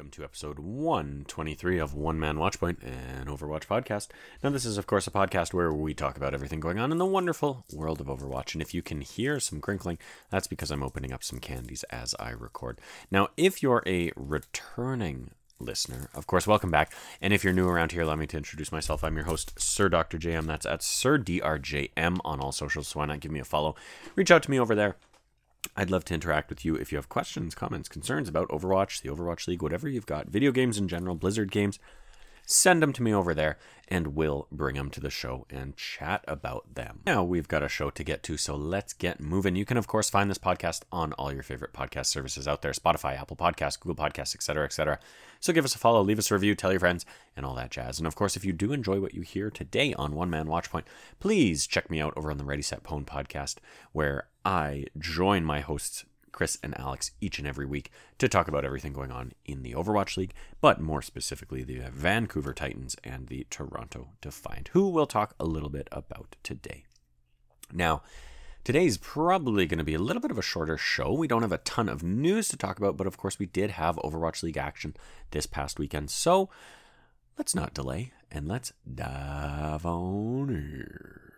Welcome to episode 123 of One Man Watchpoint and Overwatch podcast. Now, this is, of course, a podcast where we talk about everything going on in the wonderful world of Overwatch. And if you can hear some crinkling, that's because I'm opening up some candies as I record. Now, if you're a returning listener, of course, welcome back. And if you're new around here, allow me to introduce myself. I'm your host, Sir Dr. JM. That's at Sir DRJM on all socials. So why not give me a follow? Reach out to me over there. I'd love to interact with you if you have questions, comments, concerns about Overwatch, the Overwatch League, whatever you've got, video games in general, Blizzard games. Send them to me over there and we'll bring them to the show and chat about them. Now we've got a show to get to, so let's get moving. You can, of course, find this podcast on all your favorite podcast services out there Spotify, Apple Podcasts, Google Podcasts, etc., etc. So give us a follow, leave us a review, tell your friends, and all that jazz. And of course, if you do enjoy what you hear today on One Man Watchpoint, please check me out over on the Ready Set Pwn podcast, where I join my hosts Chris and Alex each and every week to talk about everything going on in the Overwatch League, but more specifically the Vancouver Titans and the Toronto Defiant, who we'll talk a little bit about today. Now, today's probably going to be a little bit of a shorter show. We don't have a ton of news to talk about, but of course, we did have Overwatch League action this past weekend. So let's not delay and let's dive on here.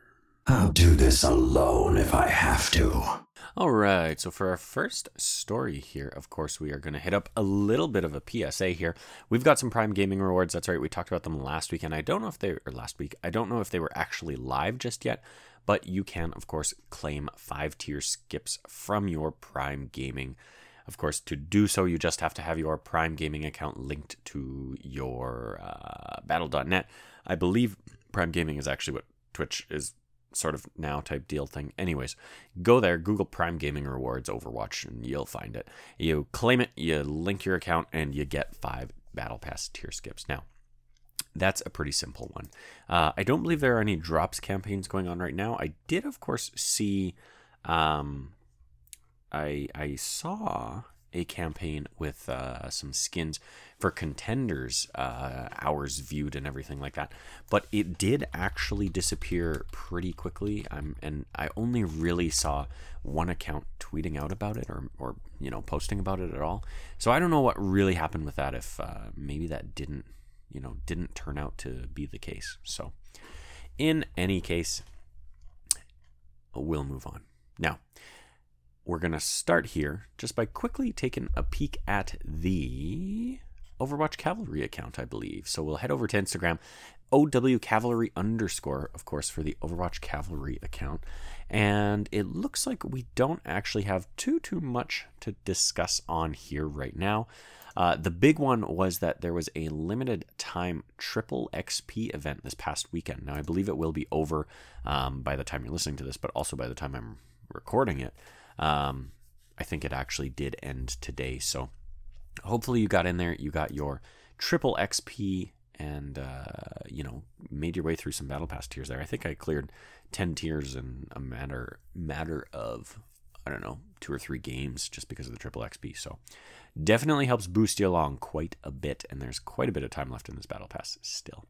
I'll do this alone if I have to. All right, so for our first story here, of course, we are going to hit up a little bit of a PSA here. We've got some Prime Gaming rewards. That's right, we talked about them last week, and I don't know if they or last week. I don't know if they were actually live just yet, but you can, of course, claim five tier skips from your Prime Gaming. Of course, to do so, you just have to have your Prime Gaming account linked to your uh, Battle.net. I believe Prime Gaming is actually what Twitch is sort of now type deal thing. Anyways, go there, Google Prime Gaming Rewards Overwatch, and you'll find it. You claim it, you link your account, and you get five Battle Pass tier skips. Now, that's a pretty simple one. Uh, I don't believe there are any drops campaigns going on right now. I did, of course, see. Um, I I saw a campaign with uh, some skins for contenders, uh, hours viewed and everything like that. But it did actually disappear pretty quickly. I'm, and I only really saw one account tweeting out about it or, or you know posting about it at all. So I don't know what really happened with that. If uh, maybe that didn't you know didn't turn out to be the case. So in any case, we'll move on now we're going to start here just by quickly taking a peek at the Overwatch Cavalry account, I believe. So we'll head over to Instagram, OW Cavalry underscore, of course, for the Overwatch Cavalry account. And it looks like we don't actually have too, too much to discuss on here right now. Uh, the big one was that there was a limited time triple XP event this past weekend. Now, I believe it will be over um, by the time you're listening to this, but also by the time I'm recording it. Um, I think it actually did end today. So hopefully you got in there, you got your triple XP, and uh, you know made your way through some battle pass tiers there. I think I cleared ten tiers in a matter matter of I don't know two or three games just because of the triple XP. So definitely helps boost you along quite a bit, and there's quite a bit of time left in this battle pass still.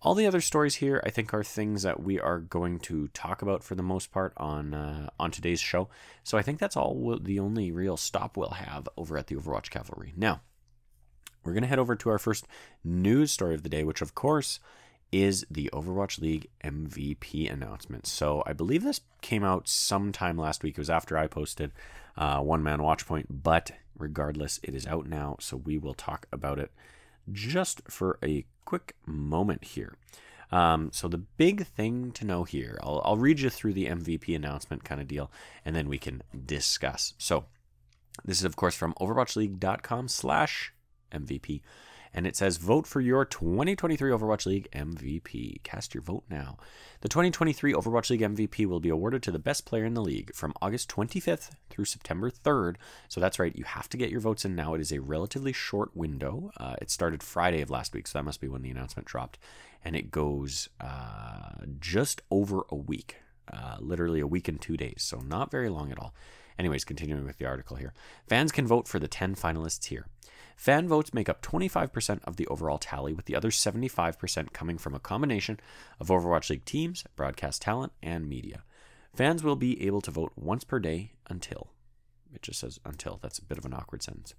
All the other stories here, I think, are things that we are going to talk about for the most part on uh, on today's show. So I think that's all we'll, the only real stop we'll have over at the Overwatch Cavalry. Now, we're going to head over to our first news story of the day, which, of course, is the Overwatch League MVP announcement. So I believe this came out sometime last week. It was after I posted uh, One Man Watchpoint, but regardless, it is out now. So we will talk about it just for a quick moment here. Um, so the big thing to know here, I'll, I'll read you through the MVP announcement kind of deal, and then we can discuss. So this is of course from overwatchleague.com slash MVP. And it says, vote for your 2023 Overwatch League MVP. Cast your vote now. The 2023 Overwatch League MVP will be awarded to the best player in the league from August 25th through September 3rd. So that's right, you have to get your votes in now. It is a relatively short window. Uh, it started Friday of last week, so that must be when the announcement dropped. And it goes uh, just over a week, uh, literally a week and two days. So not very long at all. Anyways, continuing with the article here. Fans can vote for the 10 finalists here. Fan votes make up 25% of the overall tally, with the other 75% coming from a combination of Overwatch League teams, broadcast talent, and media. Fans will be able to vote once per day until. It just says until. That's a bit of an awkward sentence.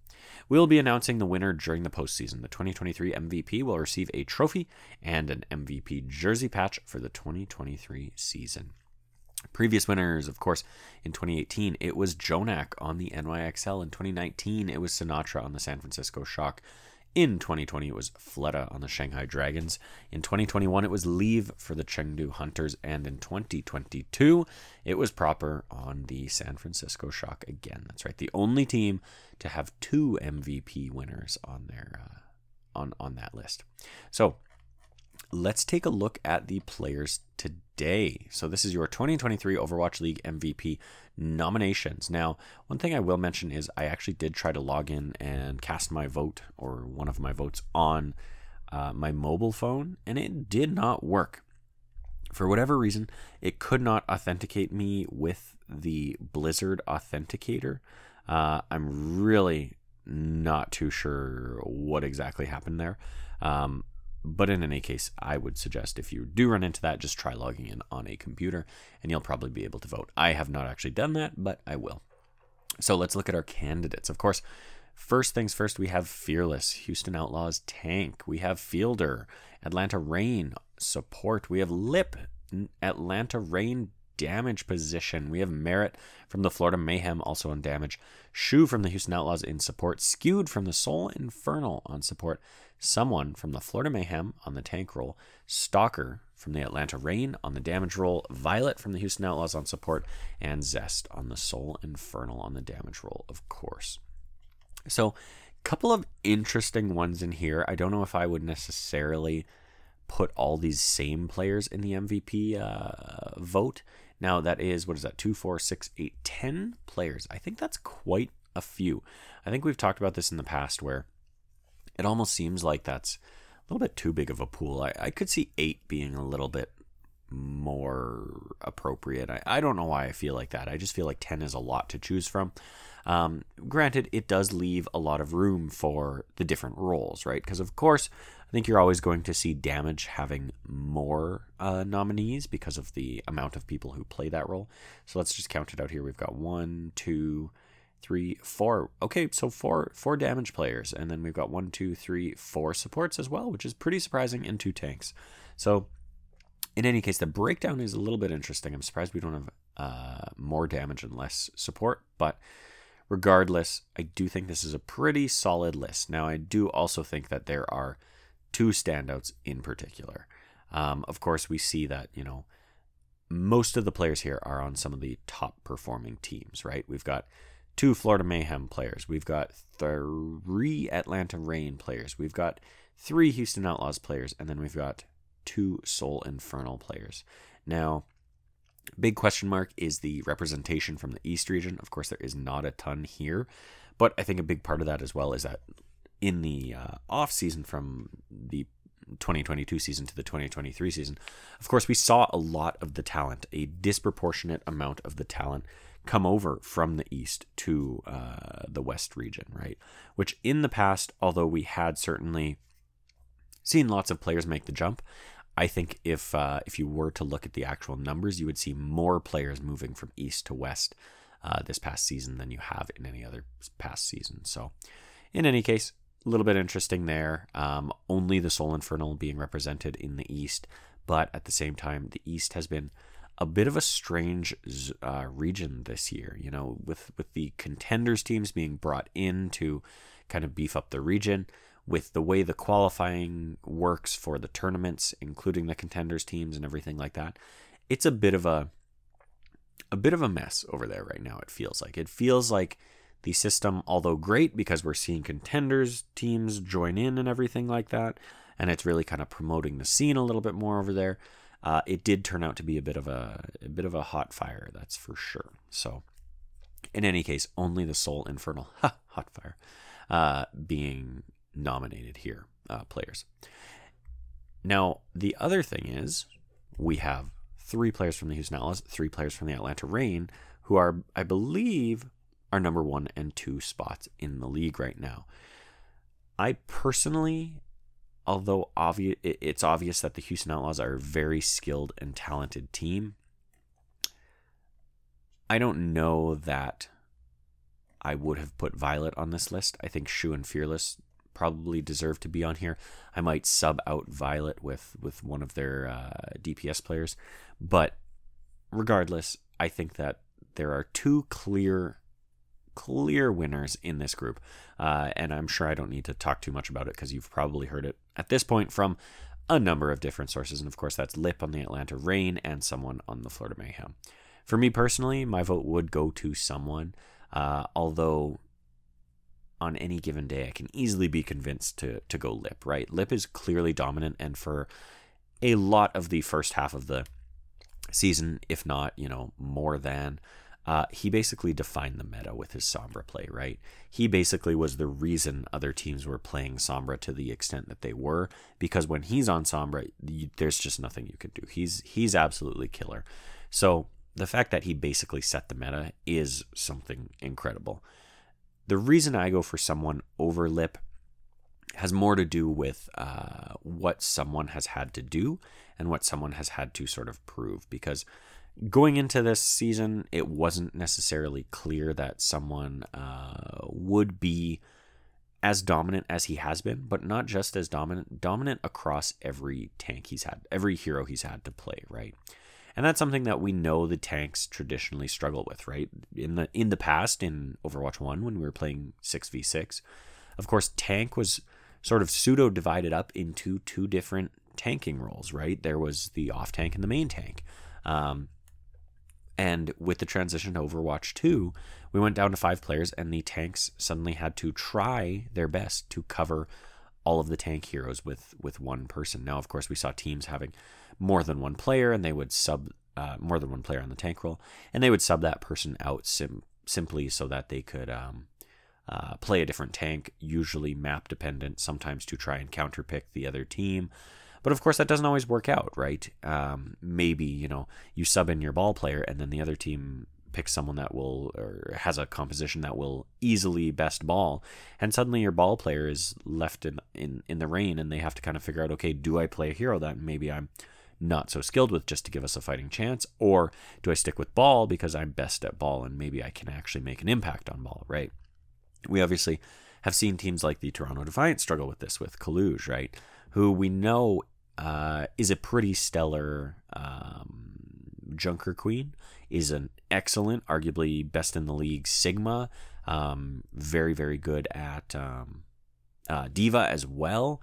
We'll be announcing the winner during the postseason. The 2023 MVP will receive a trophy and an MVP jersey patch for the 2023 season. Previous winners, of course, in 2018, it was JJoNak on the NYXL. In 2019, it was Sinatra on the San Francisco Shock. In 2020, it was Fleta on the Shanghai Dragons. In 2021, it was Leave for the Chengdu Hunters. And in 2022, it was Proper on the San Francisco Shock again. That's right, the only team to have two MVP winners on their uh, on on that list. So let's take a look at the players today. So, this is your 2023 Overwatch League MVP nominations. Now, one thing I will mention is I actually did try to log in and cast my vote or one of my votes on uh, my mobile phone, and it did not work. For whatever reason, it could not authenticate me with the Blizzard Authenticator. Uh, I'm really not too sure what exactly happened there. Um, but in any case, I would suggest if you do run into that, just try logging in on a computer and you'll probably be able to vote. I have not actually done that, but I will. So let's look at our candidates. Of course, first things first, we have Fearless, Houston Outlaws Tank. We have Fielder, Atlanta Reign Support. We have Lip, Atlanta Reign damage position. We have Merritt from the Florida Mayhem also on damage. Shu from the Houston Outlaws in support. Skewed from the Seoul Infernal on support. Someone from the Florida Mayhem on the tank roll. Stalker from the Atlanta Reign on the damage roll. Violet from the Houston Outlaws on support. And Zest on the Seoul Infernal on the damage roll, of course. So, couple of interesting ones in here. I don't know if I would necessarily put all these same players in the MVP uh, vote. Now that is what is that? Two, four, six, eight, ten players. I think that's quite a few. I think we've talked about this in the past where it almost seems like that's a little bit too big of a pool. I, I could see eight being a little bit more appropriate. I, I don't know why I feel like that. I just feel like 10 is a lot to choose from. Um, granted, it does leave a lot of room for the different roles, right? Because, of course, I think you're always going to see damage having more uh, nominees because of the amount of people who play that role. So let's just count it out here. We've got one, two, three, four. Okay, so four four damage players, and then we've got one, two, three, four supports as well, which is pretty surprising, and two tanks. So in any case, the breakdown is a little bit interesting. I'm surprised we don't have uh, more damage and less support, but regardless, I do think this is a pretty solid list. Now, I do also think that there are two standouts in particular. Um, of course, we see that, you know, most of the players here are on some of the top performing teams, right? We've got two Florida Mayhem players. We've got three Atlanta Reign players. We've got three Houston Outlaws players. And then we've got two Seoul Infernal players. Now, big question mark is the representation from the East region. Of course, there is not a ton here. But I think a big part of that as well is that in the uh, off season from the 2022 season to the 2023 season, of course, we saw a lot of the talent, a disproportionate amount of the talent come over from the east to uh, the west region, right? Which in the past, although we had certainly seen lots of players make the jump, I think if uh, if you were to look at the actual numbers, you would see more players moving from east to west uh, this past season than you have in any other past season. So, in any case, a little bit interesting there. Um, only the Seoul Infernal being represented in the East, but at the same time, the East has been a bit of a strange uh, region this year. You know, with with the contenders teams being brought in to kind of beef up the region, with the way the qualifying works for the tournaments, including the contenders teams and everything like that. It's a bit of a a bit of a mess over there right now. It feels like it feels like the system, although great because we're seeing contenders teams join in and everything like that, and it's really kind of promoting the scene a little bit more over there. Uh, it did turn out to be a bit of a, a bit of a hot fire, that's for sure. So, in any case, only the Seoul Infernal hot fire uh, being nominated here, uh, players. Now, the other thing is we have three players from the Houston Outlaws, three players from the Atlanta Reign, who are, I believe, are number one and two spots in the league right now. I personally, although obvious, it's obvious that the Houston Outlaws are a very skilled and talented team. I don't know that I would have put Violet on this list. I think Shu and Fearless probably deserve to be on here. I might sub out Violet with with one of their uh, DPS players, but regardless, I think that there are two clear clear winners in this group, uh, and I'm sure I don't need to talk too much about it because you've probably heard it at this point from a number of different sources, and of course that's Lip on the Atlanta Reign and someone on the Florida Mayhem. For me personally, my vote would go to someone, uh, although on any given day, I can easily be convinced to to go Lip. Right, Lip is clearly dominant, and for a lot of the first half of the season, if not you know more than. Uh, he basically defined the meta with his Sombra play, right? He basically was the reason other teams were playing Sombra to the extent that they were, because when he's on Sombra, you, there's just nothing you can do. He's he's absolutely killer. So the fact that he basically set the meta is something incredible. The reason I go for someone over Lip has more to do with uh, what someone has had to do and what someone has had to sort of prove. Because going into this season, it wasn't necessarily clear that someone uh, would be as dominant as he has been, but not just as dominant, dominant across every tank he's had, every hero he's had to play, right? And that's something that we know the tanks traditionally struggle with, right? In the in the past, in Overwatch 1, when we were playing 6v6, of course, tank was sort of pseudo divided up into two different tanking roles, right? There was the off tank and the main tank. Um, and with the transition to Overwatch 2, we went down to five players, and the tanks suddenly had to try their best to cover all of the tank heroes with with one person. Now, of course, we saw teams having more than one player, and they would sub uh, more than one player on the tank role, and they would sub that person out sim- simply so that they could um, uh, play a different tank, usually map dependent, sometimes to try and counterpick the other team. But of course, that doesn't always work out, right? Um, maybe you know you sub in your ball player, and then the other team picks someone that will or has a composition that will easily best ball, and suddenly your ball player is left in in in the rain, and they have to kind of figure out, okay, do I play a hero that maybe I'm not so skilled with just to give us a fighting chance? Or do I stick with ball because I'm best at ball and maybe I can actually make an impact on ball, right? We obviously have seen teams like the Toronto Defiant struggle with this with Kaluge, right? Who we know uh, is a pretty stellar um, Junker Queen, is an excellent, arguably best in the league Sigma, um, very, very good at um, uh, D.Va as well.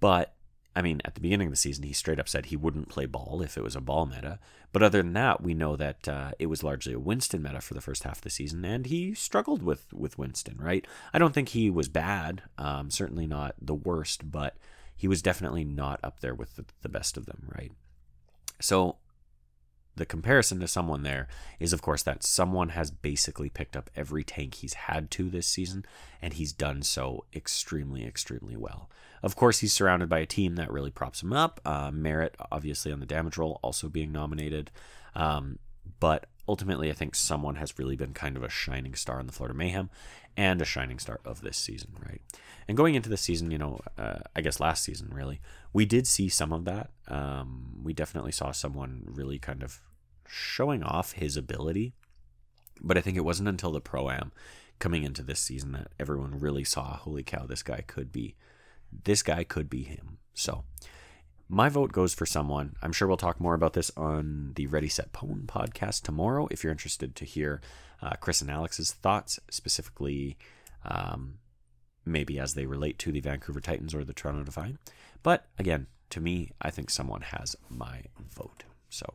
But I mean, at the beginning of the season, he straight up said he wouldn't play ball if it was a ball meta. But other than that, we know that uh, it was largely a Winston meta for the first half of the season, and he struggled with with Winston. Right? I don't think he was bad. Um, certainly not the worst, but he was definitely not up there with the, the best of them. Right? So the comparison to someone there is, of course, that someone has basically picked up every tank he's had to this season, and he's done so extremely, extremely well. Of course, he's surrounded by a team that really props him up. Uh, Merit, obviously, on the damage roll, also being nominated. Um, but ultimately, I think someone has really been kind of a shining star in the Florida Mayhem and a shining star of this season, right? And going into the season, you know, uh, I guess last season, really, we did see some of that. Um, we definitely saw someone really kind of showing off his ability. But I think it wasn't until the Pro Am coming into this season that everyone really saw, holy cow, this guy could be, this guy could be him. So my vote goes for someone. I'm sure we'll talk more about this on the Ready Set Pwn podcast tomorrow. If you're interested to hear uh, Chris and Alex's thoughts, specifically um, maybe as they relate to the Vancouver Titans or the Toronto Defiant. But again, to me, I think someone has my vote. So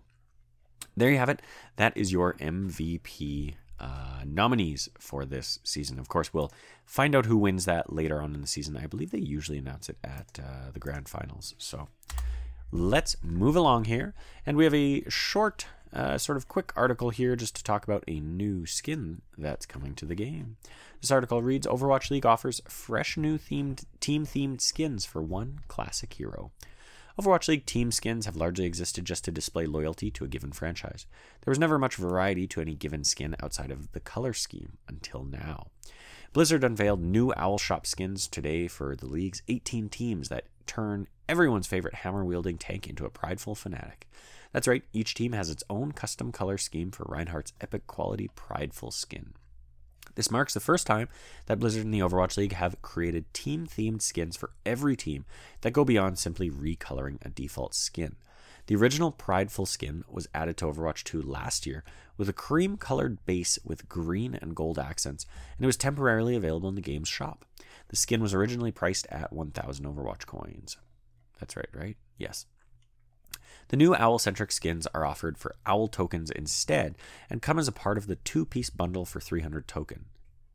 there you have it. That is your MVP uh, nominees for this season. Of course, we'll find out who wins that later on in the season. I believe they usually announce it at uh, the grand finals. So let's move along here. And we have a short, uh, sort of quick article here just to talk about a new skin that's coming to the game. This article reads Overwatch League offers fresh new themed team themed skins for one classic hero. Overwatch League team skins have largely existed just to display loyalty to a given franchise. There was never much variety to any given skin outside of the color scheme until now. Blizzard unveiled new Owl Shop skins today for the league's 18 teams that turn everyone's favorite hammer wielding tank into a prideful fanatic. That's right, each team has its own custom color scheme for Reinhardt's epic quality prideful skin. This marks the first time that Blizzard and the Overwatch League have created team themed skins for every team that go beyond simply recoloring a default skin. The original Prideful skin was added to Overwatch 2 last year with a cream colored base with green and gold accents, and it was temporarily available in the game's shop. The skin was originally priced at 1,000 Overwatch coins. That's right, right? Yes. The new owl centric skins are offered for owl tokens instead and come as a part of the two piece bundle for 300 token.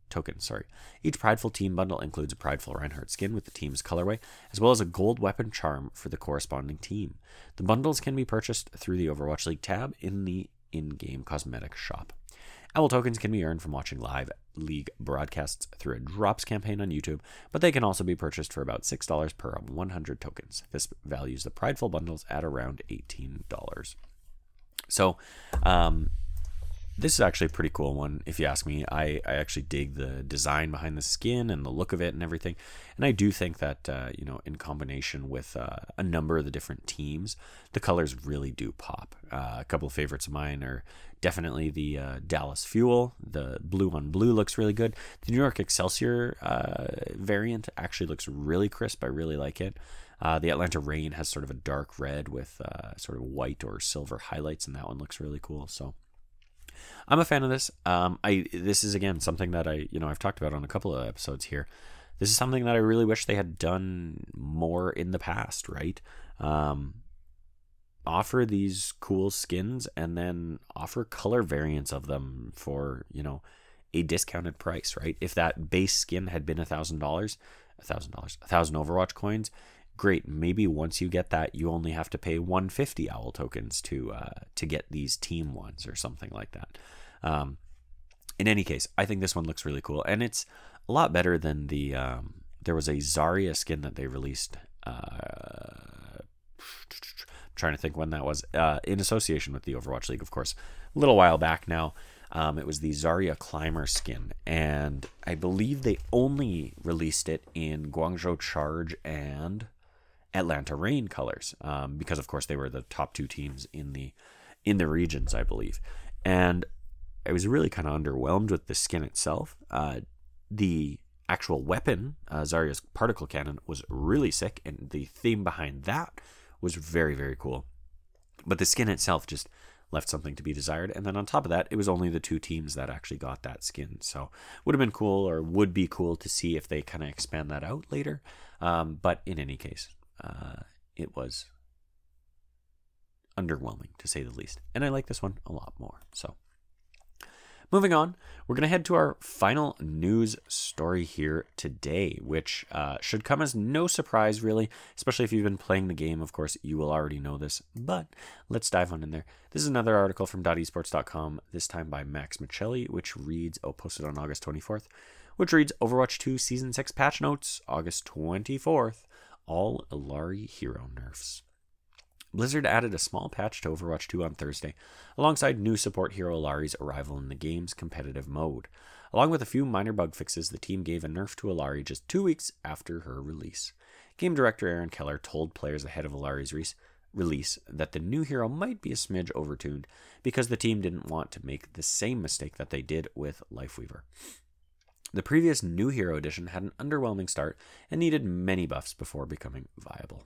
Tokens, sorry. Each Prideful team bundle includes a Prideful Reinhardt skin with the team's colorway, as well as a gold weapon charm for the corresponding team. The bundles can be purchased through the Overwatch League tab in the in game cosmetic shop. Owl tokens can be earned from watching live league broadcasts through a drops campaign on YouTube, but they can also be purchased for about $6 per 100 tokens. This values the prideful bundles at around $18. So, um, this is actually a pretty cool one if you ask me I, I actually dig the design behind the skin and the look of it and everything and i do think that uh, you know in combination with uh, a number of the different teams the colors really do pop uh, a couple of favorites of mine are definitely the uh, dallas fuel the blue on blue looks really good the new york excelsior uh, variant actually looks really crisp i really like it uh, the Atlanta Reign has sort of a dark red with sort of white or silver highlights, and that one looks really cool. So, I'm a fan of this. Um, I this is again something that I you know I've talked about on a couple of episodes here. This is something that I really wish they had done more in the past. Right. Um, offer these cool skins and then offer color variants of them for you know a discounted price. Right. If that base skin had been a thousand dollars, a thousand dollars, a thousand Overwatch coins, great. Maybe once you get that, you only have to pay 150 owl tokens to uh, to get these team ones or something like that. Um, in any case, I think this one looks really cool, and it's a lot better than the. Um, there was a Zarya skin that they released. Uh, trying to think when that was uh, in association with the Overwatch League, of course, a little while back now. Um, it was the Zarya Climber skin, and I believe they only released it in Guangzhou Charge and Atlanta Reign colors, um, because of course they were the top two teams in the in the regions, I believe. And I was really kind of underwhelmed with the skin itself. Uh, the actual weapon, uh, Zarya's particle cannon, was really sick, and the theme behind that was very very cool. But the skin itself just left something to be desired. And then on top of that, it was only the two teams that actually got that skin. So would have been cool, or would be cool to see if they kind of expand that out later. Um, but in any case, uh, it was underwhelming to say the least. And I like this one a lot more. So, moving on, we're going to head to our final news story here today, which uh, should come as no surprise, really, especially if you've been playing the game. Of course, you will already know this, but let's dive on in there. This is another article from .esports.com, this time by Max Miceli, which reads, oh, posted on August 24th, which reads Overwatch 2 Season 6 Patch Notes, August 24th all Illari hero nerfs. Blizzard added a small patch to Overwatch 2 on Thursday, alongside new support hero Illari's arrival in the game's competitive mode. Along with a few minor bug fixes, the team gave a nerf to Illari just two weeks after her release. Game director Aaron Keller told players ahead of Illari's re- release that the new hero might be a smidge overtuned because the team didn't want to make the same mistake that they did with Lifeweaver. The previous New Hero Edition had an underwhelming start and needed many buffs before becoming viable.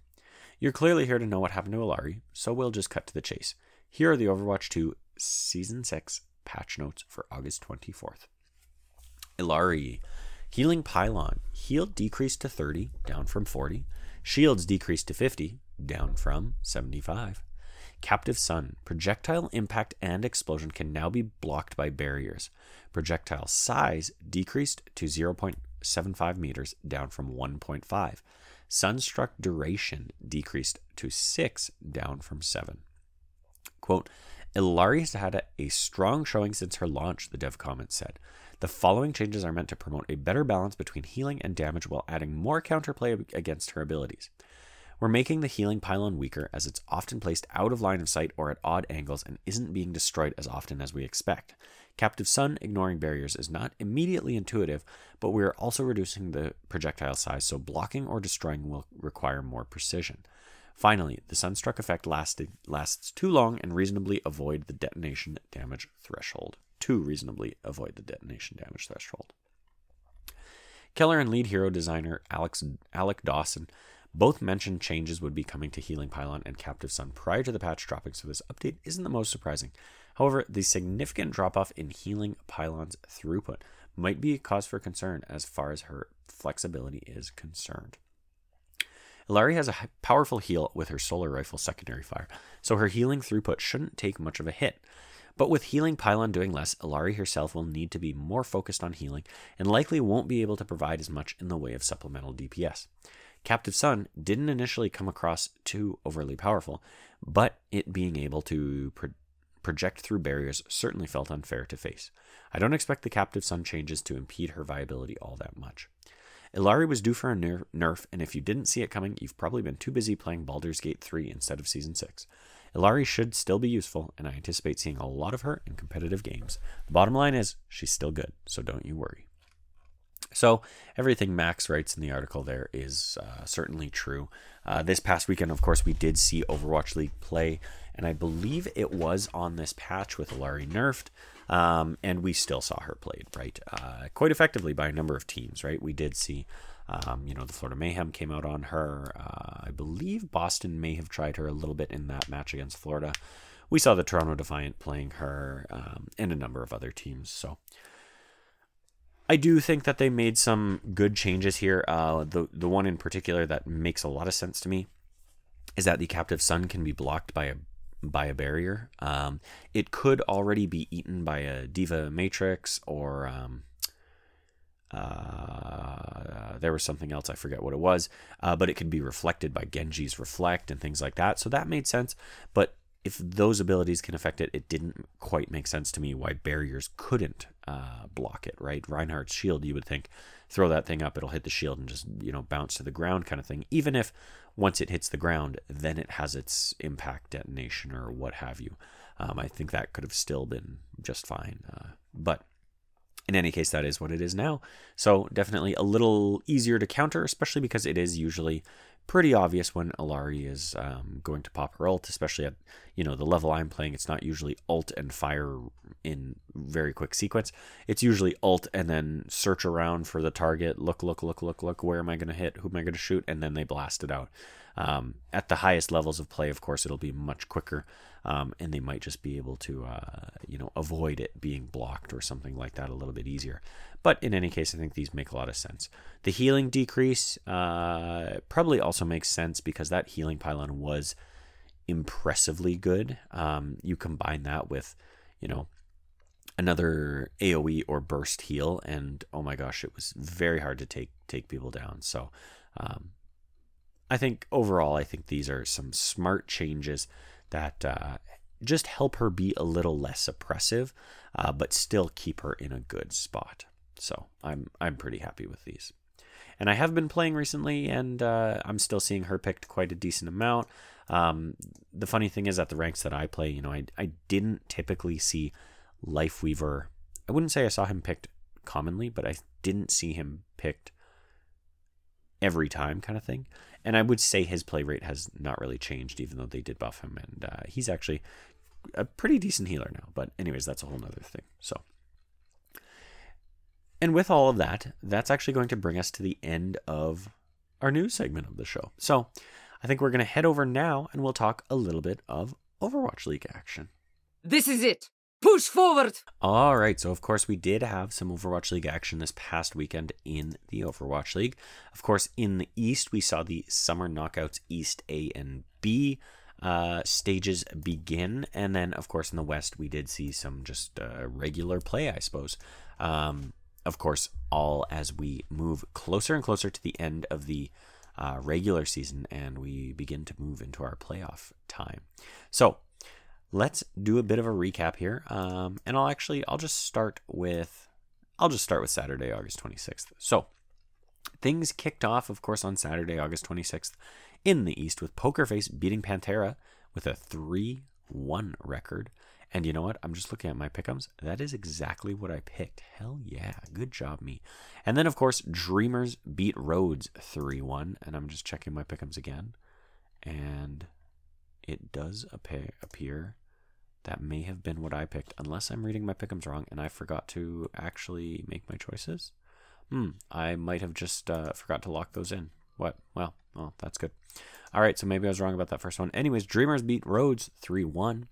You're clearly here to know what happened to Illari, so we'll just cut to the chase. Here are the Overwatch 2 Season 6 patch notes for August 24th. Illari. Healing Pylon. Heal decreased to 30, down from 40. Shields decreased to 50, down from 75. Captive Sun. Projectile impact and explosion can now be blocked by barriers. Projectile size decreased to 0.75 meters, down from 1.5. Sunstruck duration decreased to 6, down from 7. Quote, Illari has had a strong showing since her launch, the dev comment said. The following changes are meant to promote a better balance between healing and damage while adding more counterplay against her abilities. We're making the healing pylon weaker as it's often placed out of line of sight or at odd angles and isn't being destroyed as often as we expect. Captive Sun ignoring barriers is not immediately intuitive, but we are also reducing the projectile size, so blocking or destroying will require more precision. Finally, the Sunstruck effect lasted, lasts too long and reasonably avoid the detonation damage threshold. To reasonably avoid the detonation damage threshold. Keller and lead hero designer Alex, Alec Dawson both mentioned changes would be coming to Healing Pylon and Captive Sun prior to the patch dropping, so this update isn't the most surprising. However, the significant drop off in Healing Pylon's throughput might be a cause for concern as far as her flexibility is concerned. Illari has a powerful heal with her solar rifle secondary fire, so her healing throughput shouldn't take much of a hit. But with healing Pylon doing less, Illari herself will need to be more focused on healing and likely won't be able to provide as much in the way of supplemental DPS. Captive Sun didn't initially come across too overly powerful, but it being able to project through barriers certainly felt unfair to face. I don't expect the Captive Sun changes to impede her viability all that much. Illari was due for a nerf, and if you didn't see it coming, you've probably been too busy playing Baldur's Gate 3 instead of Season 6. Illari should still be useful, and I anticipate seeing a lot of her in competitive games. The bottom line is, she's still good, so don't you worry. So, everything Max writes in the article there is uh, certainly true. Uh, this past weekend, of course, we did see Overwatch League play, and I believe it was on this patch with Illari nerfed. Um, and we still saw her played, right? Uh, quite effectively by a number of teams, right? We did see, um, you know, the Florida Mayhem came out on her. Uh, I believe Boston may have tried her a little bit in that match against Florida. We saw the Toronto Defiant playing her um, and a number of other teams. So I do think that they made some good changes here. Uh, the the one in particular that makes a lot of sense to me is that the captive sun can be blocked by a by a barrier. Um, it could already be eaten by a D.Va Matrix or um, uh, there was something else I forget what it was, uh, but it could be reflected by Genji's reflect and things like that. So that made sense. But if those abilities can affect it, it didn't quite make sense to me why barriers couldn't uh, block it. Right, Reinhardt's shield, you would think, throw that thing up, it'll hit the shield and just you know bounce to the ground, kind of thing. Even if once it hits the ground, then it has its impact detonation or what have you. Um, I think that could have still been just fine. Uh, but in any case, that is what it is now. So definitely a little easier to counter, especially because it is usually pretty obvious when Illari is um, going to pop her ult, especially at you know the level I'm playing. It's not usually ult and fire in very quick sequence. It's usually ult and then search around for the target. Look, look, look, look, look. Where am I going to hit? Who am I going to shoot? And then they blast it out. Um, at the highest levels of play, of course, it'll be much quicker, um, and they might just be able to, uh, you know, avoid it being blocked or something like that a little bit easier. But in any case, I think these make a lot of sense. The healing decrease uh, probably also makes sense because that healing pylon was impressively good. Um, you combine that with, you know, another AOE or burst heal, and oh my gosh, it was very hard to take take people down. So, um, I think overall, I think these are some smart changes that uh, just help her be a little less oppressive, uh, but still keep her in a good spot. So I'm I'm pretty happy with these. And I have been playing recently, and uh, I'm still seeing her picked quite a decent amount. Um, the funny thing is, at the ranks that I play, you know, I I didn't typically see Lifeweaver. I wouldn't say I saw him picked commonly, but I didn't see him picked every time, kind of thing. And I would say his play rate has not really changed, even though they did buff him, and uh, he's actually a pretty decent healer now. But anyways, that's a whole nother thing. So. And with all of that, that's actually going to bring us to the end of our news segment of the show. So I think we're going to head over now and we'll talk a little bit of Overwatch League action. This is it. Push forward! All right, so of course, we did have some Overwatch League action this past weekend in the Overwatch League. Of course, in the East, we saw the Summer Knockouts East A and B uh, stages begin. And then, of course, in the West, we did see some just uh, regular play, I suppose. Um, of course, all as we move closer and closer to the end of the uh, regular season and we begin to move into our playoff time. So let's do a bit of a recap here. Um, and I'll actually, I'll just start with, I'll just start with Saturday, August 26th. So things kicked off, of course, on Saturday, August 26th in the East with Pokerface beating Pantera with a 3 1 record. And you know what? I'm just looking at my pickums. That is exactly what I picked. Hell yeah. Good job, me. And then, of course, Dreamers beat Rhodes 3 1. And I'm just checking my pickums again. And it does appear, appear that may have been what I picked, unless I'm reading my pickums wrong and I forgot to actually make my choices. Hmm, I might have just uh, forgot to lock those in. What? Well, well, that's good. All right, so maybe I was wrong about that first one. Anyways, Dreamers beat Rhodes 3 1.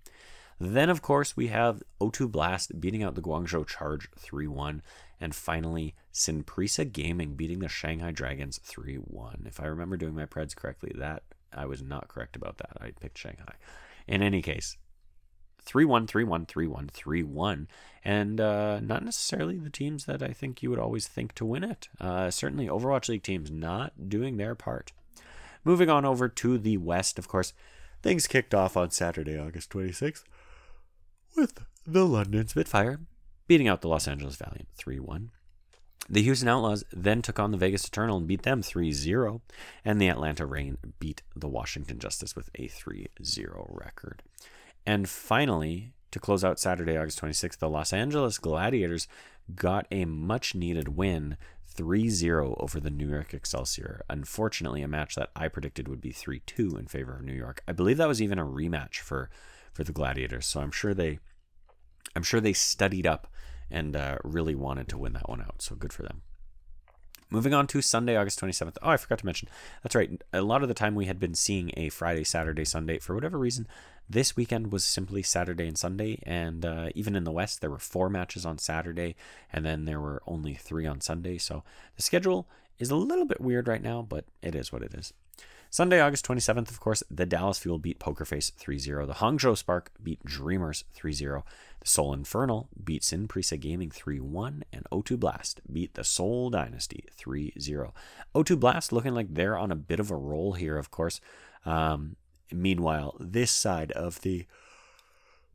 Then, of course, we have O2 Blast beating out the Guangzhou Charge 3 1. And finally, Sinprisa Gaming beating the Shanghai Dragons 3 1. If I remember doing my Preds correctly, that I was not correct about that. I picked Shanghai. In any case, 3 1, 3 1, 3 1, 3 1. And uh, not necessarily the teams that I think you would always think to win it. Uh, certainly, Overwatch League teams not doing their part. Moving on over to the West, of course, things kicked off on Saturday, August 26th, with the London Spitfire beating out the Los Angeles Valiant 3 1. The Houston Outlaws then took on the Vegas Eternal and beat them 3 0, and the Atlanta Reign beat the Washington Justice with a 3 0 record. And finally, to close out Saturday, August 26th, the Los Angeles Gladiators got a much needed win 3 0 over the New York Excelsior. Unfortunately, a match that I predicted would be 3 2 in favor of New York. I believe that was even a rematch for, for the Gladiators, so I'm sure they. I'm sure they studied up and uh, really wanted to win that one out. So good for them. Moving on to Sunday, August 27th. Oh, I forgot to mention. That's right. A lot of the time we had been seeing a Friday, Saturday, Sunday. For whatever reason, this weekend was simply Saturday and Sunday. And uh, even in the West, there were four matches on Saturday, and then there were only three on Sunday. So the schedule is a little bit weird right now, but it is what it is. Sunday, August 27th, of course, the Dallas Fuel beat Pokerface 3 0. The Hangzhou Spark beat Dreamers 3 0. The Seoul Infernal beat Sinprisa Gaming 3 1. And O2 Blast beat the Seoul Dynasty 3 0. O2 Blast looking like they're on a bit of a roll here, of course. Um, meanwhile, this side of the.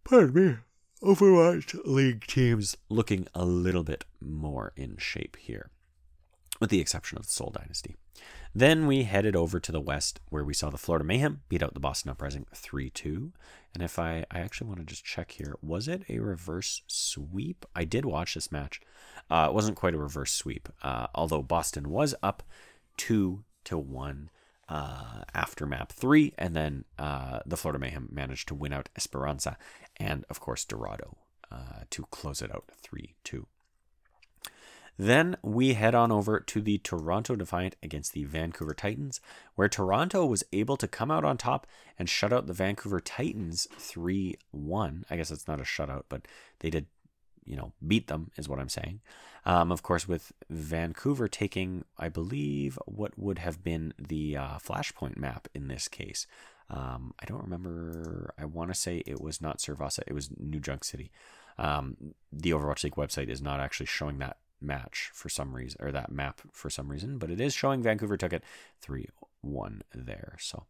Pardon me. Overwatch League teams looking a little bit more in shape here, with the exception of the Seoul Dynasty. Then we headed over to the west where we saw the Florida Mayhem beat out the Boston Uprising 3 2. And if I, I actually want to just check here, was it a reverse sweep? I did watch this match. Uh, it wasn't quite a reverse sweep, uh, although Boston was up 2 to 1 uh, after map 3. And then uh, the Florida Mayhem managed to win out Esperanza and, of course, Dorado uh, to close it out 3 2. Then we head on over to the Toronto Defiant against the Vancouver Titans, where Toronto was able to come out on top and shut out the Vancouver Titans 3 1. I guess it's not a shutout, but they did, you know, beat them, is what I'm saying. Um, of course, with Vancouver taking, I believe, what would have been the uh, Flashpoint map in this case. Um, I don't remember. I want to say it was not Suravasa, it was New Junk City. Um, the Overwatch League website is not actually showing that match for some reason, or that map for some reason, but it is showing Vancouver took it 3 1 there. So,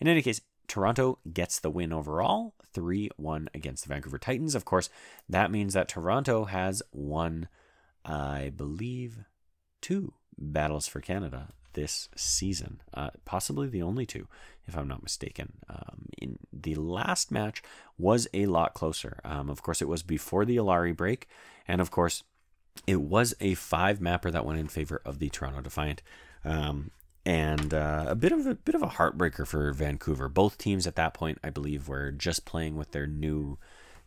in any case, Toronto gets the win overall 3 1 against the Vancouver Titans. Of course, that means that Toronto has won, I believe, two battles for Canada this season, uh, possibly the only two, if I'm not mistaken. Um, in the last match was a lot closer. Um, of course, it was before the Illari break, and of course, it was a five mapper that went in favor of the Toronto Defiant. Um, and uh, a bit of a bit of a heartbreaker for Vancouver. Both teams at that point, I believe, were just playing with their new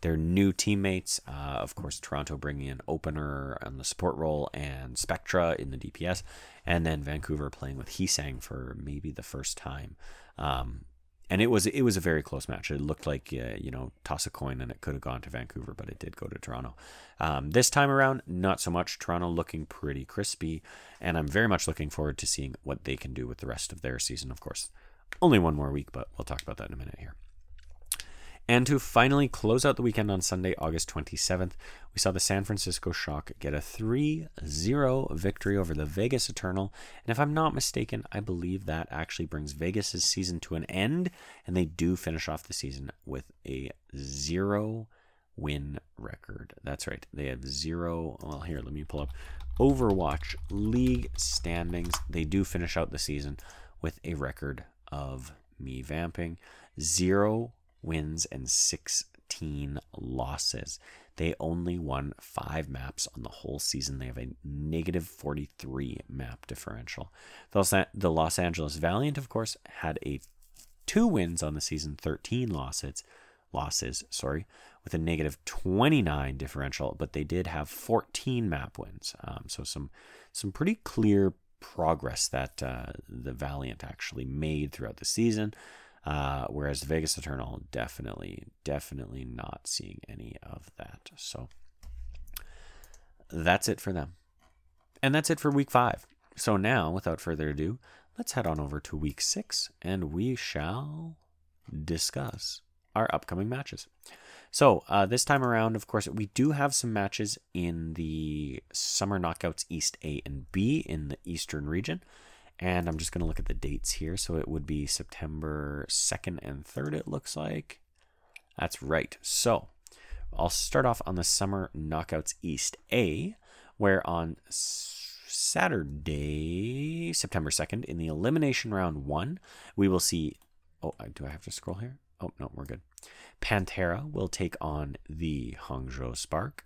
their new teammates. Uh, of course, Toronto bringing in opener on the support role and Spectra in the DPS, and then Vancouver playing with Heesang for maybe the first time. Um, and it was it was a very close match. It looked like uh, you know toss a coin and it could have gone to Vancouver, but it did go to Toronto. Um, this time around, not so much. Toronto looking pretty crispy, and I'm very much looking forward to seeing what they can do with the rest of their season. Of course, only one more week, but we'll talk about that in a minute here. And to finally close out the weekend on Sunday, August 27th, we saw the San Francisco Shock get a 3 0 victory over the Vegas Eternal. And if I'm not mistaken, I believe that actually brings Vegas' season to an end, and they do finish off the season with a zero win record. That's right, they have zero. Well, here, let me pull up Overwatch League standings. They do finish out the season with a record of me vamping. Zero wins and 16 losses. They only won five maps on the whole season. They have a negative 43 map differential. The Los Angeles Valiant, of course, had a two wins on the season, 13 losses, losses, sorry, with a negative 29 differential, but they did have 14 map wins. Um, so some some pretty clear progress that uh, the Valiant actually made throughout the season. Uh, whereas Vegas Eternal definitely, definitely not seeing any of that. So that's it for them. And that's it for week five. So now, without further ado, let's head on over to week six and we shall discuss our upcoming matches. So, uh, this time around, of course, we do have some matches in the Summer Knockouts East A and B in the Eastern region. And I'm just going to look at the dates here. So it would be September 2nd and 3rd, it looks like. That's right. So I'll start off on the Summer Knockouts East A, where on Saturday, September 2nd, in the elimination round one, we will see. Oh, do I have to scroll here? Oh, no, we're good. Pantera will take on the Hangzhou Spark.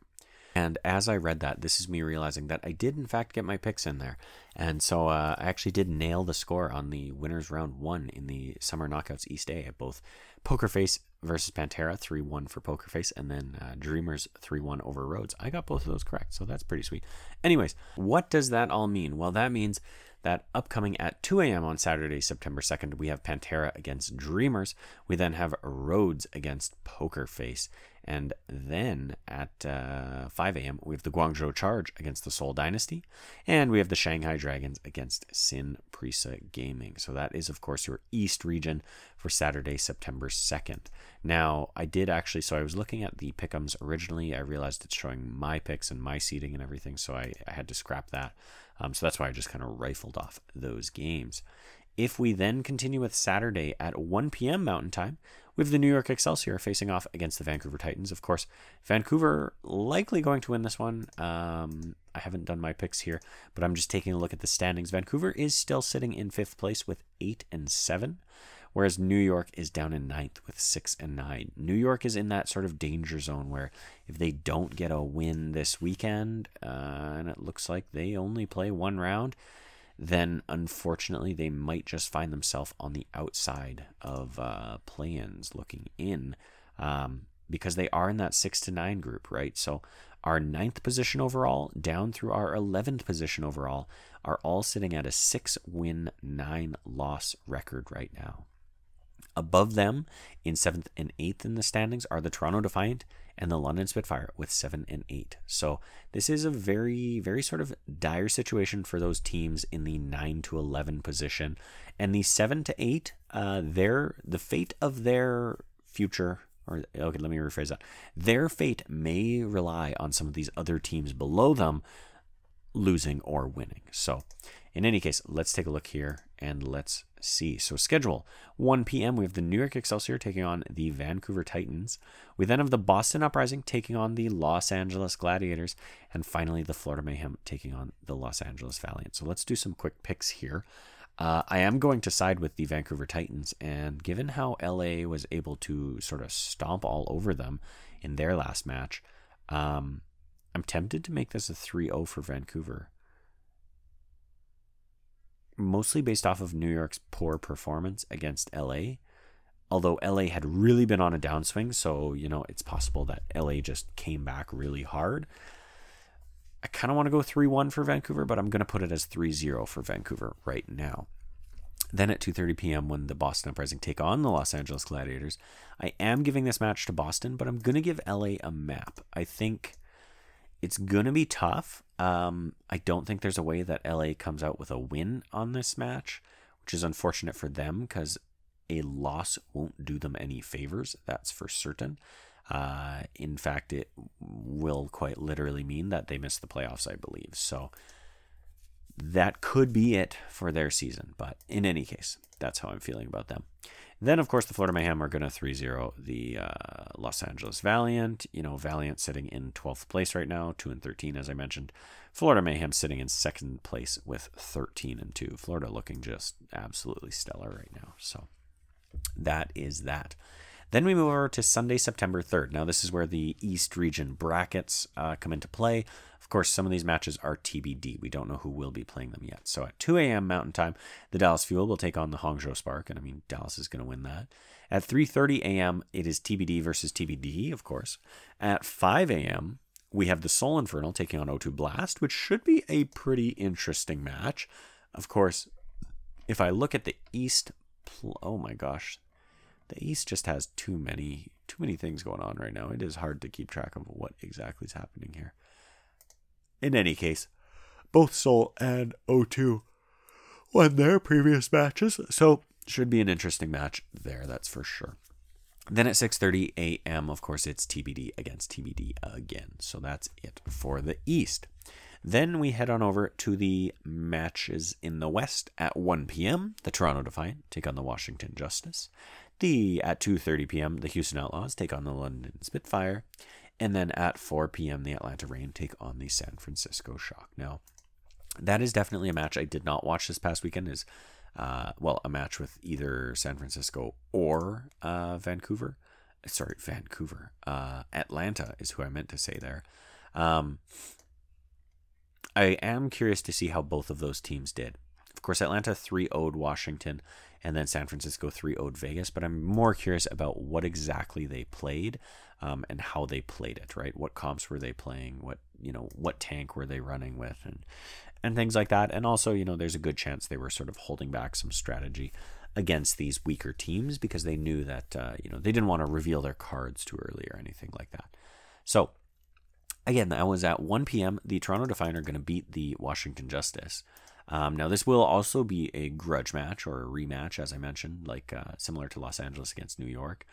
And as I read that, this is me realizing that I did, in fact, get my picks in there. And so uh, I actually did nail the score on the winners round one in the Summer Knockouts East A at both Poker Face versus Pantera, 3 1 for Poker Face, and then uh, Dreamers 3 1 over Rhodes. I got both of those correct, so that's pretty sweet. Anyways, what does that all mean? Well, that means that upcoming at 2 a.m. on Saturday, September 2nd, we have Pantera against Dreamers. We then have Rhodes against Poker Face. And then at uh, 5 a.m., we have the Guangzhou Charge against the Seoul Dynasty. And we have the Shanghai Dragons against Sin Prisa Gaming. So that is, of course, your East region for Saturday, September 2nd. Now, I did actually, so I was looking at the pickums originally. I realized it's showing my picks and my seating and everything. So I, I had to scrap that. Um, so that's why I just kind of rifled off those games. If we then continue with Saturday at 1 p.m. Mountain Time, we have the New York Excelsior facing off against the Vancouver Titans. Of course, Vancouver likely going to win this one. Um, I haven't done my picks here, but I'm just taking a look at the standings. Vancouver is still sitting in fifth place with eight and seven, whereas New York is down in ninth with six and nine. New York is in that sort of danger zone where if they don't get a win this weekend, uh, and it looks like they only play one round, then unfortunately they might just find themselves on the outside of uh, play-ins looking in um, because they are in that six to nine group, right? So our ninth position overall down through our 11th position overall are all sitting at a six win, nine loss record right now. Above them in seventh and eighth in the standings are the Toronto Defiant and the London Spitfire with seven and eight. So this is a very, very sort of dire situation for those teams in the nine to eleven position, and the seven to eight, uh, their the fate of their future. Or okay, let me rephrase that. Their fate may rely on some of these other teams below them losing or winning. So, in any case, let's take a look here and let's see. So, schedule 1 p.m. We have the New York Excelsior taking on the Vancouver Titans. We then have the Boston Uprising taking on the Los Angeles Gladiators. And finally, the Florida Mayhem taking on the Los Angeles Valiant. So, let's do some quick picks here. Uh, I am going to side with the Vancouver Titans. And given how LA was able to sort of stomp all over them in their last match, um, I'm tempted to make this a 3 0 for Vancouver mostly based off of New York's poor performance against LA. Although LA had really been on a downswing, so you know it's possible that LA just came back really hard. I kind of want to go 3 1 for Vancouver, but I'm going to put it as 3 0 for Vancouver right now. Then at 2:30 p.m. when the Boston Uprising take on the Los Angeles Gladiators, I am giving this match to Boston, but I'm going to give LA a map. I think it's to be tough. Um, I don't think there's a way that LA comes out with a win on this match, which is unfortunate for them because a loss won't do them any favors. That's for certain. Uh, in fact, it will quite literally mean that they miss the playoffs, I believe. So that could be it for their season. But in any case, that's how I'm feeling about them. Then, of course, the Florida Mayhem are going to 3 0 the uh, Los Angeles Valiant. You know, Valiant sitting in 12th place right now, 2 and 13, as I mentioned. Florida Mayhem sitting in second place with 13 and 2. Florida looking just absolutely stellar right now. So that is that. Then we move over to Sunday, September 3rd. Now, this is where the East region brackets uh, come into play. Of course, some of these matches are TBD. We don't know who will be playing them yet. So at 2 a.m. Mountain Time, the Dallas Fuel will take on the Hangzhou Spark, and I mean Dallas is going to win that. At 3:30 a.m., it is TBD versus TBD, of course. At 5 a.m., we have the Seoul Infernal taking on O2 Blast, which should be a pretty interesting match. Of course, if I look at the East, pl- oh my gosh, the East just has too many too many things going on right now. It is hard to keep track of what exactly is happening here. In any case, both Seoul and O2 won their previous matches, so should be an interesting match there, that's for sure. Then at 6:30 a.m., of course, it's TBD against TBD again. So that's it for the East. Then we head on over to the matches in the West at 1 p.m. The Toronto Defiant take on the Washington Justice. The at 2:30 p.m. the Houston Outlaws take on the London Spitfire, and then at 4 p.m. the Atlanta Reign take on the San Francisco Shock. Now, that is definitely a match I did not watch this past weekend. Is uh, well, a match with either San Francisco or uh, Vancouver. Sorry, Vancouver. Uh, Atlanta is who I meant to say there. Um, I am curious to see how both of those teams did. Of course, Atlanta 3 0'd Washington, and then San Francisco 3 0'd Vegas, but I'm more curious about what exactly they played um, and how they played it, right? What comps were they playing? What, you know, what tank were they running with? And, and things like that. And also, you know, there's a good chance they were sort of holding back some strategy against these weaker teams because they knew that, uh, you know, they didn't want to reveal their cards too early or anything like that. So, again, that was at 1 p.m. The Toronto Defiant are going to beat the Washington Justice. Um, now, this will also be a grudge match or a rematch, as I mentioned, like uh, similar to Los Angeles against New York.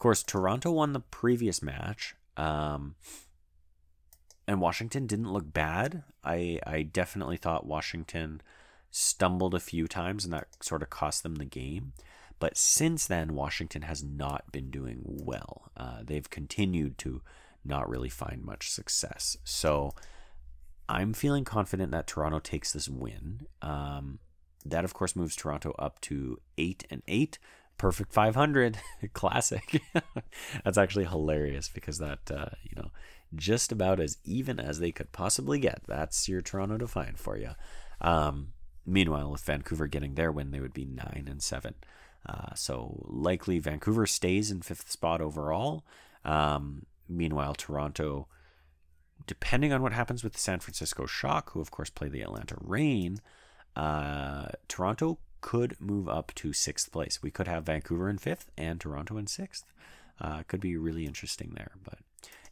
Of course, Toronto won the previous match, um, and Washington didn't look bad. I I definitely thought Washington stumbled a few times, and that sort of cost them the game. But since then, Washington has not been doing well. Uh, they've continued to not really find much success. So I'm feeling confident that Toronto takes this win. Um, that of course moves Toronto up to eight and eight, perfect 500, classic. That's actually hilarious because that uh, you know just about as even as they could possibly get. That's your Toronto Defiant for you. Um, meanwhile, with Vancouver getting their win, they would be nine and seven. Uh, so likely Vancouver stays in fifth spot overall. Um, Meanwhile, Toronto, depending on what happens with the San Francisco Shock, who of course play the Atlanta Reign uh, Toronto could move up to sixth place. We could have Vancouver in fifth and Toronto in sixth. Uh, could be really interesting there. But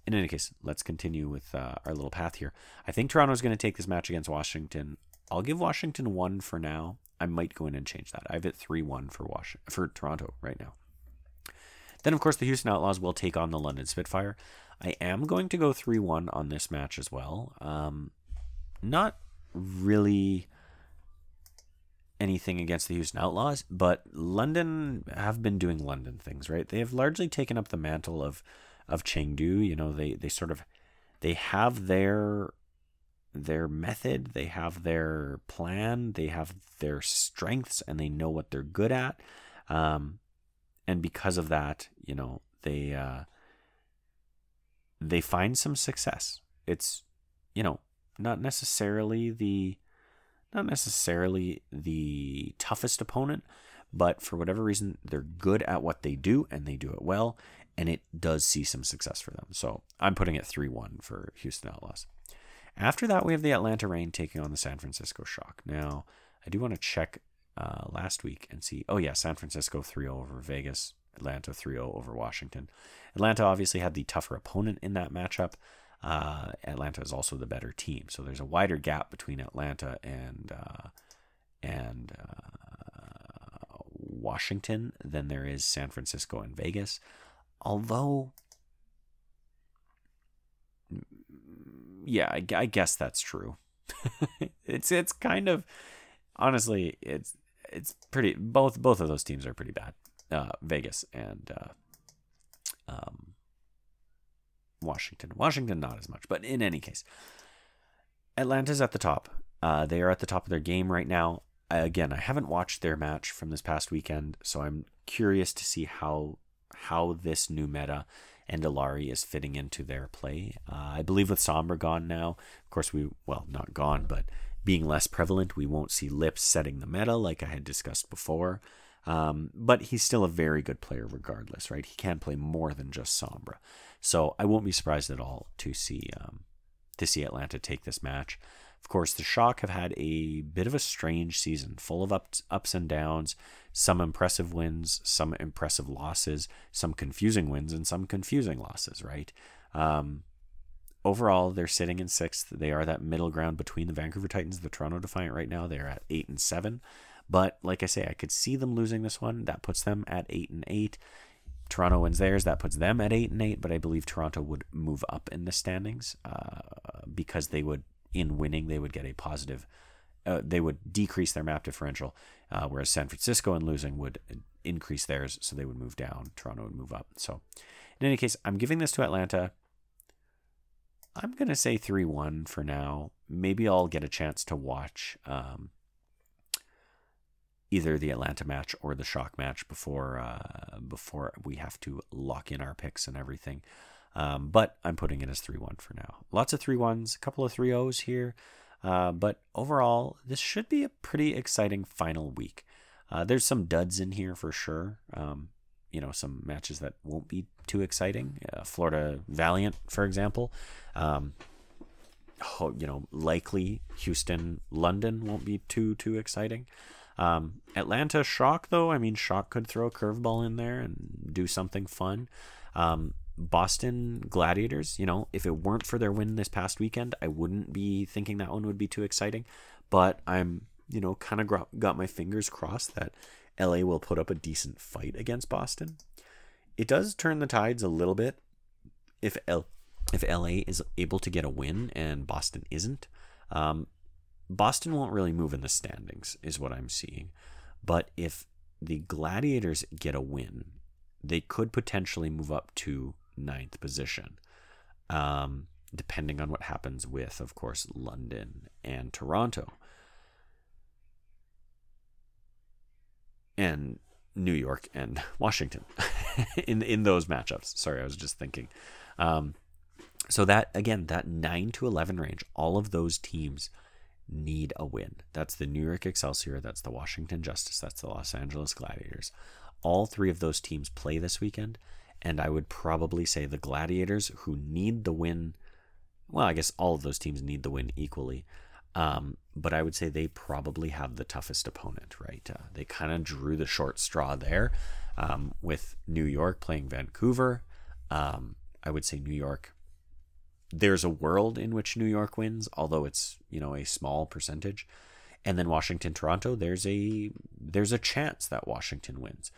in any case, let's continue with uh, our little path here. I think Toronto is going to take this match against Washington. I'll give Washington one for now. I might go in and change that. I have it three one for Washington for Toronto right now. Then, of course, the Houston Outlaws will take on the London Spitfire. I am going to go 3 1 on this match as well. Um, not really anything against the Houston Outlaws, but London have been doing London things, right? They have largely taken up the mantle of of Chengdu. You know, they they sort of they have their their method, they have their plan, they have their strengths, and they know what they're good at. Um, and because of that, you know, they uh, they find some success. It's you know not necessarily the not necessarily the toughest opponent, but for whatever reason, they're good at what they do and they do it well, and it does see some success for them. So I'm putting it 3 1 for Houston Outlaws. After that, we have the Atlanta Reign taking on the San Francisco Shock. Now, I do want to check uh, last week and see. Oh yeah, San Francisco 3-0 over Vegas. Atlanta 3-0 over Washington. Atlanta obviously had the tougher opponent in that matchup. Uh, Atlanta is also the better team, so there's a wider gap between Atlanta and uh, and uh, Washington than there is San Francisco and Vegas. Although, yeah, I, I guess that's true. it's it's kind of honestly it's it's pretty both both of those teams are pretty bad. Uh, Vegas and uh, um, Washington. Washington not as much, but in any case, Atlanta's at the top. Uh, they are at the top of their game right now. Again, I haven't watched their match from this past weekend, so I'm curious to see how how this new meta and Illari is fitting into their play. Uh, I believe with Sombra gone now, of course we well not gone, but being less prevalent, we won't see Lips setting the meta like I had discussed before. Um, but he's still a very good player regardless, right? He can play more than just Sombra, so I won't be surprised at all to see um, to see Atlanta take this match. Of course, the Shock have had a bit of a strange season, full of ups, ups and downs, some impressive wins, some impressive losses, some confusing wins, and some confusing losses, right? Um, overall, they're sitting in sixth. They are that middle ground between the Vancouver Titans the Toronto Defiant right now. They're at eight and seven. But like I say, I could see them losing this one. That puts them at eight and eight. Toronto wins theirs. That puts them at eight and eight. But I believe Toronto would move up in the standings uh, because they would in winning, they would get a positive, uh, they would decrease their map differential, uh, whereas San Francisco in losing would increase theirs, so they would move down. Toronto would move up. So, in any case, I'm giving this to Atlanta. I'm to say 3 1 for now. Maybe I'll get a chance to watch um, either the Atlanta match or the Shock match before uh, before we have to lock in our picks and everything. Um, but I'm putting it as 3 1 for now. Lots of 3 1s, a couple of 3 0s here. Uh, but overall, this should be a pretty exciting final week. Uh, there's some duds in here for sure. Um, you know, some matches that won't be too exciting. Uh, Florida Valiant, for example. Um, oh, you know, likely Houston London won't be too too exciting. Um, Atlanta Shock though, I mean, Shock could throw a curveball in there and do something fun. Um, Boston Gladiators, you know, if it weren't for their win this past weekend, I wouldn't be thinking that one would be too exciting. But I'm, you know, kind of got my fingers crossed that LA will put up a decent fight against Boston. It does turn the tides a little bit if L- if LA is able to get a win and Boston isn't. Um, Boston won't really move in the standings, is what I'm seeing. But if the Gladiators get a win, they could potentially move up to ninth position, um, depending on what happens with, of course, London and Toronto. And New York and Washington in in those matchups. Sorry, I was just thinking. Um, so that again, that nine to eleven range, all of those teams need a win. That's the New York Excelsior, that's the Washington Justice, that's the Los Angeles Gladiators. All three of those teams play this weekend, and I would probably say the Gladiators, who need the win, well, I guess all of those teams need the win equally. Um, but I would say they probably have the toughest opponent, right? Uh, they kind of drew the short straw there um, with New York playing Vancouver. Um, I would say New York. There's a world in which New York wins, although it's you know a small percentage. And then Washington Toronto there's a there's a chance that Washington wins.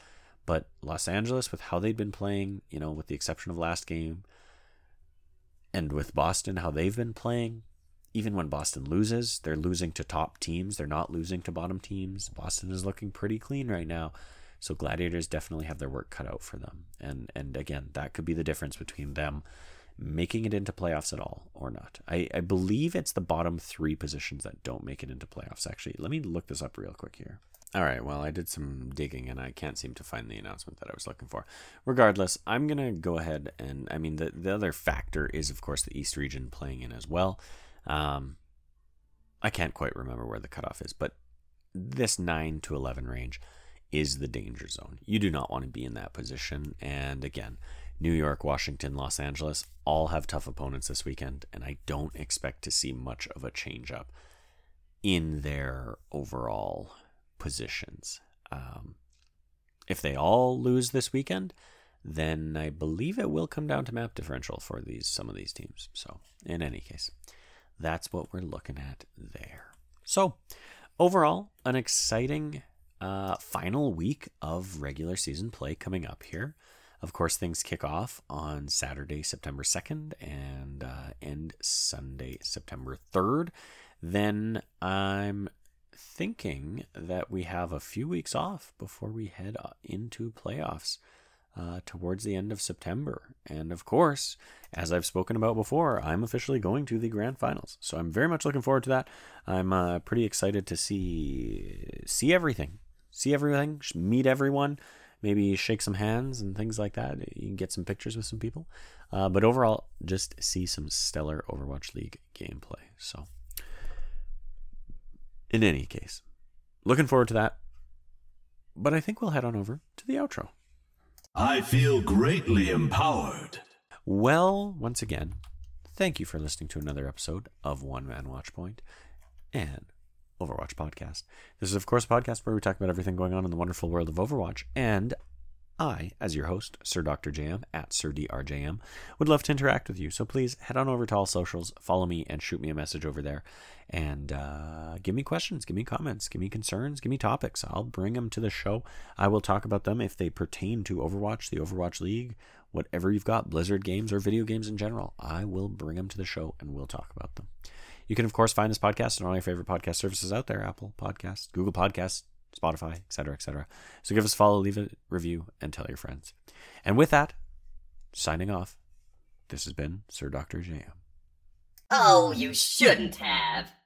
But Los Angeles with how they've been playing you know with the exception of last game and with Boston how they've been playing even when Boston loses they're losing to top teams. They're not losing to bottom teams. Boston is looking pretty clean right now. So gladiators definitely have their work cut out for them. And and again that could be the difference between them making it into playoffs at all or not. I, I believe it's the bottom three positions that don't make it into playoffs, actually. Let me look this up real quick here. All right, well, I did some digging and I can't seem to find the announcement that I was looking for. Regardless, I'm going to go ahead and, I mean, the, the other factor is, of course, the East region playing in as well. Um, I can't quite remember where the cutoff is, but this 9 to 11 range is the danger zone. You do not want to be in that position. And again, New York, Washington, Los Angeles all have tough opponents this weekend, and I don't expect to see much of a change up in their overall positions. Um, if they all lose this weekend, then I believe it will come down to map differential for these some of these teams. So, in any case, that's what we're looking at there. So, overall, an exciting uh, final week of regular season play coming up here. Of course, things kick off on Saturday, September 2nd, and uh, end Sunday, September 3rd. then I'm thinking that we have a few weeks off before we head uh, into playoffs uh, towards the end of September. And of course, as I've spoken about before, I'm officially going to the grand finals. So I'm very much looking forward to that. I'm uh, pretty excited to see see everything, see everything, meet everyone, maybe shake some hands and things like that. You can get some pictures with some people. Uh, but overall, just see some stellar Overwatch League gameplay. So, in any case, looking forward to that. But I think we'll head on over to the outro. I feel greatly empowered. Well, once again, thank you for listening to another episode of One Man Watchpoint and Overwatch Podcast. This is, of course, a podcast where we talk about everything going on in the wonderful world of Overwatch. And I, as your host, Sir Dr. JM at Sir DRJM, would love to interact with you. So please head on over to all socials, follow me, and shoot me a message over there. And uh, give me questions, give me comments, give me concerns, give me topics. I'll bring them to the show. I will talk about them if they pertain to Overwatch, the Overwatch League, whatever you've got, Blizzard games or video games in general. I will bring them to the show and we'll talk about them. You can, of course, find this podcast on all your favorite podcast services out there Apple Podcasts, Google Podcasts, Spotify, etc., etc. So give us a follow, leave a review, and tell your friends. And with that, signing off, this has been Sir Dr. JM. Oh, you shouldn't have.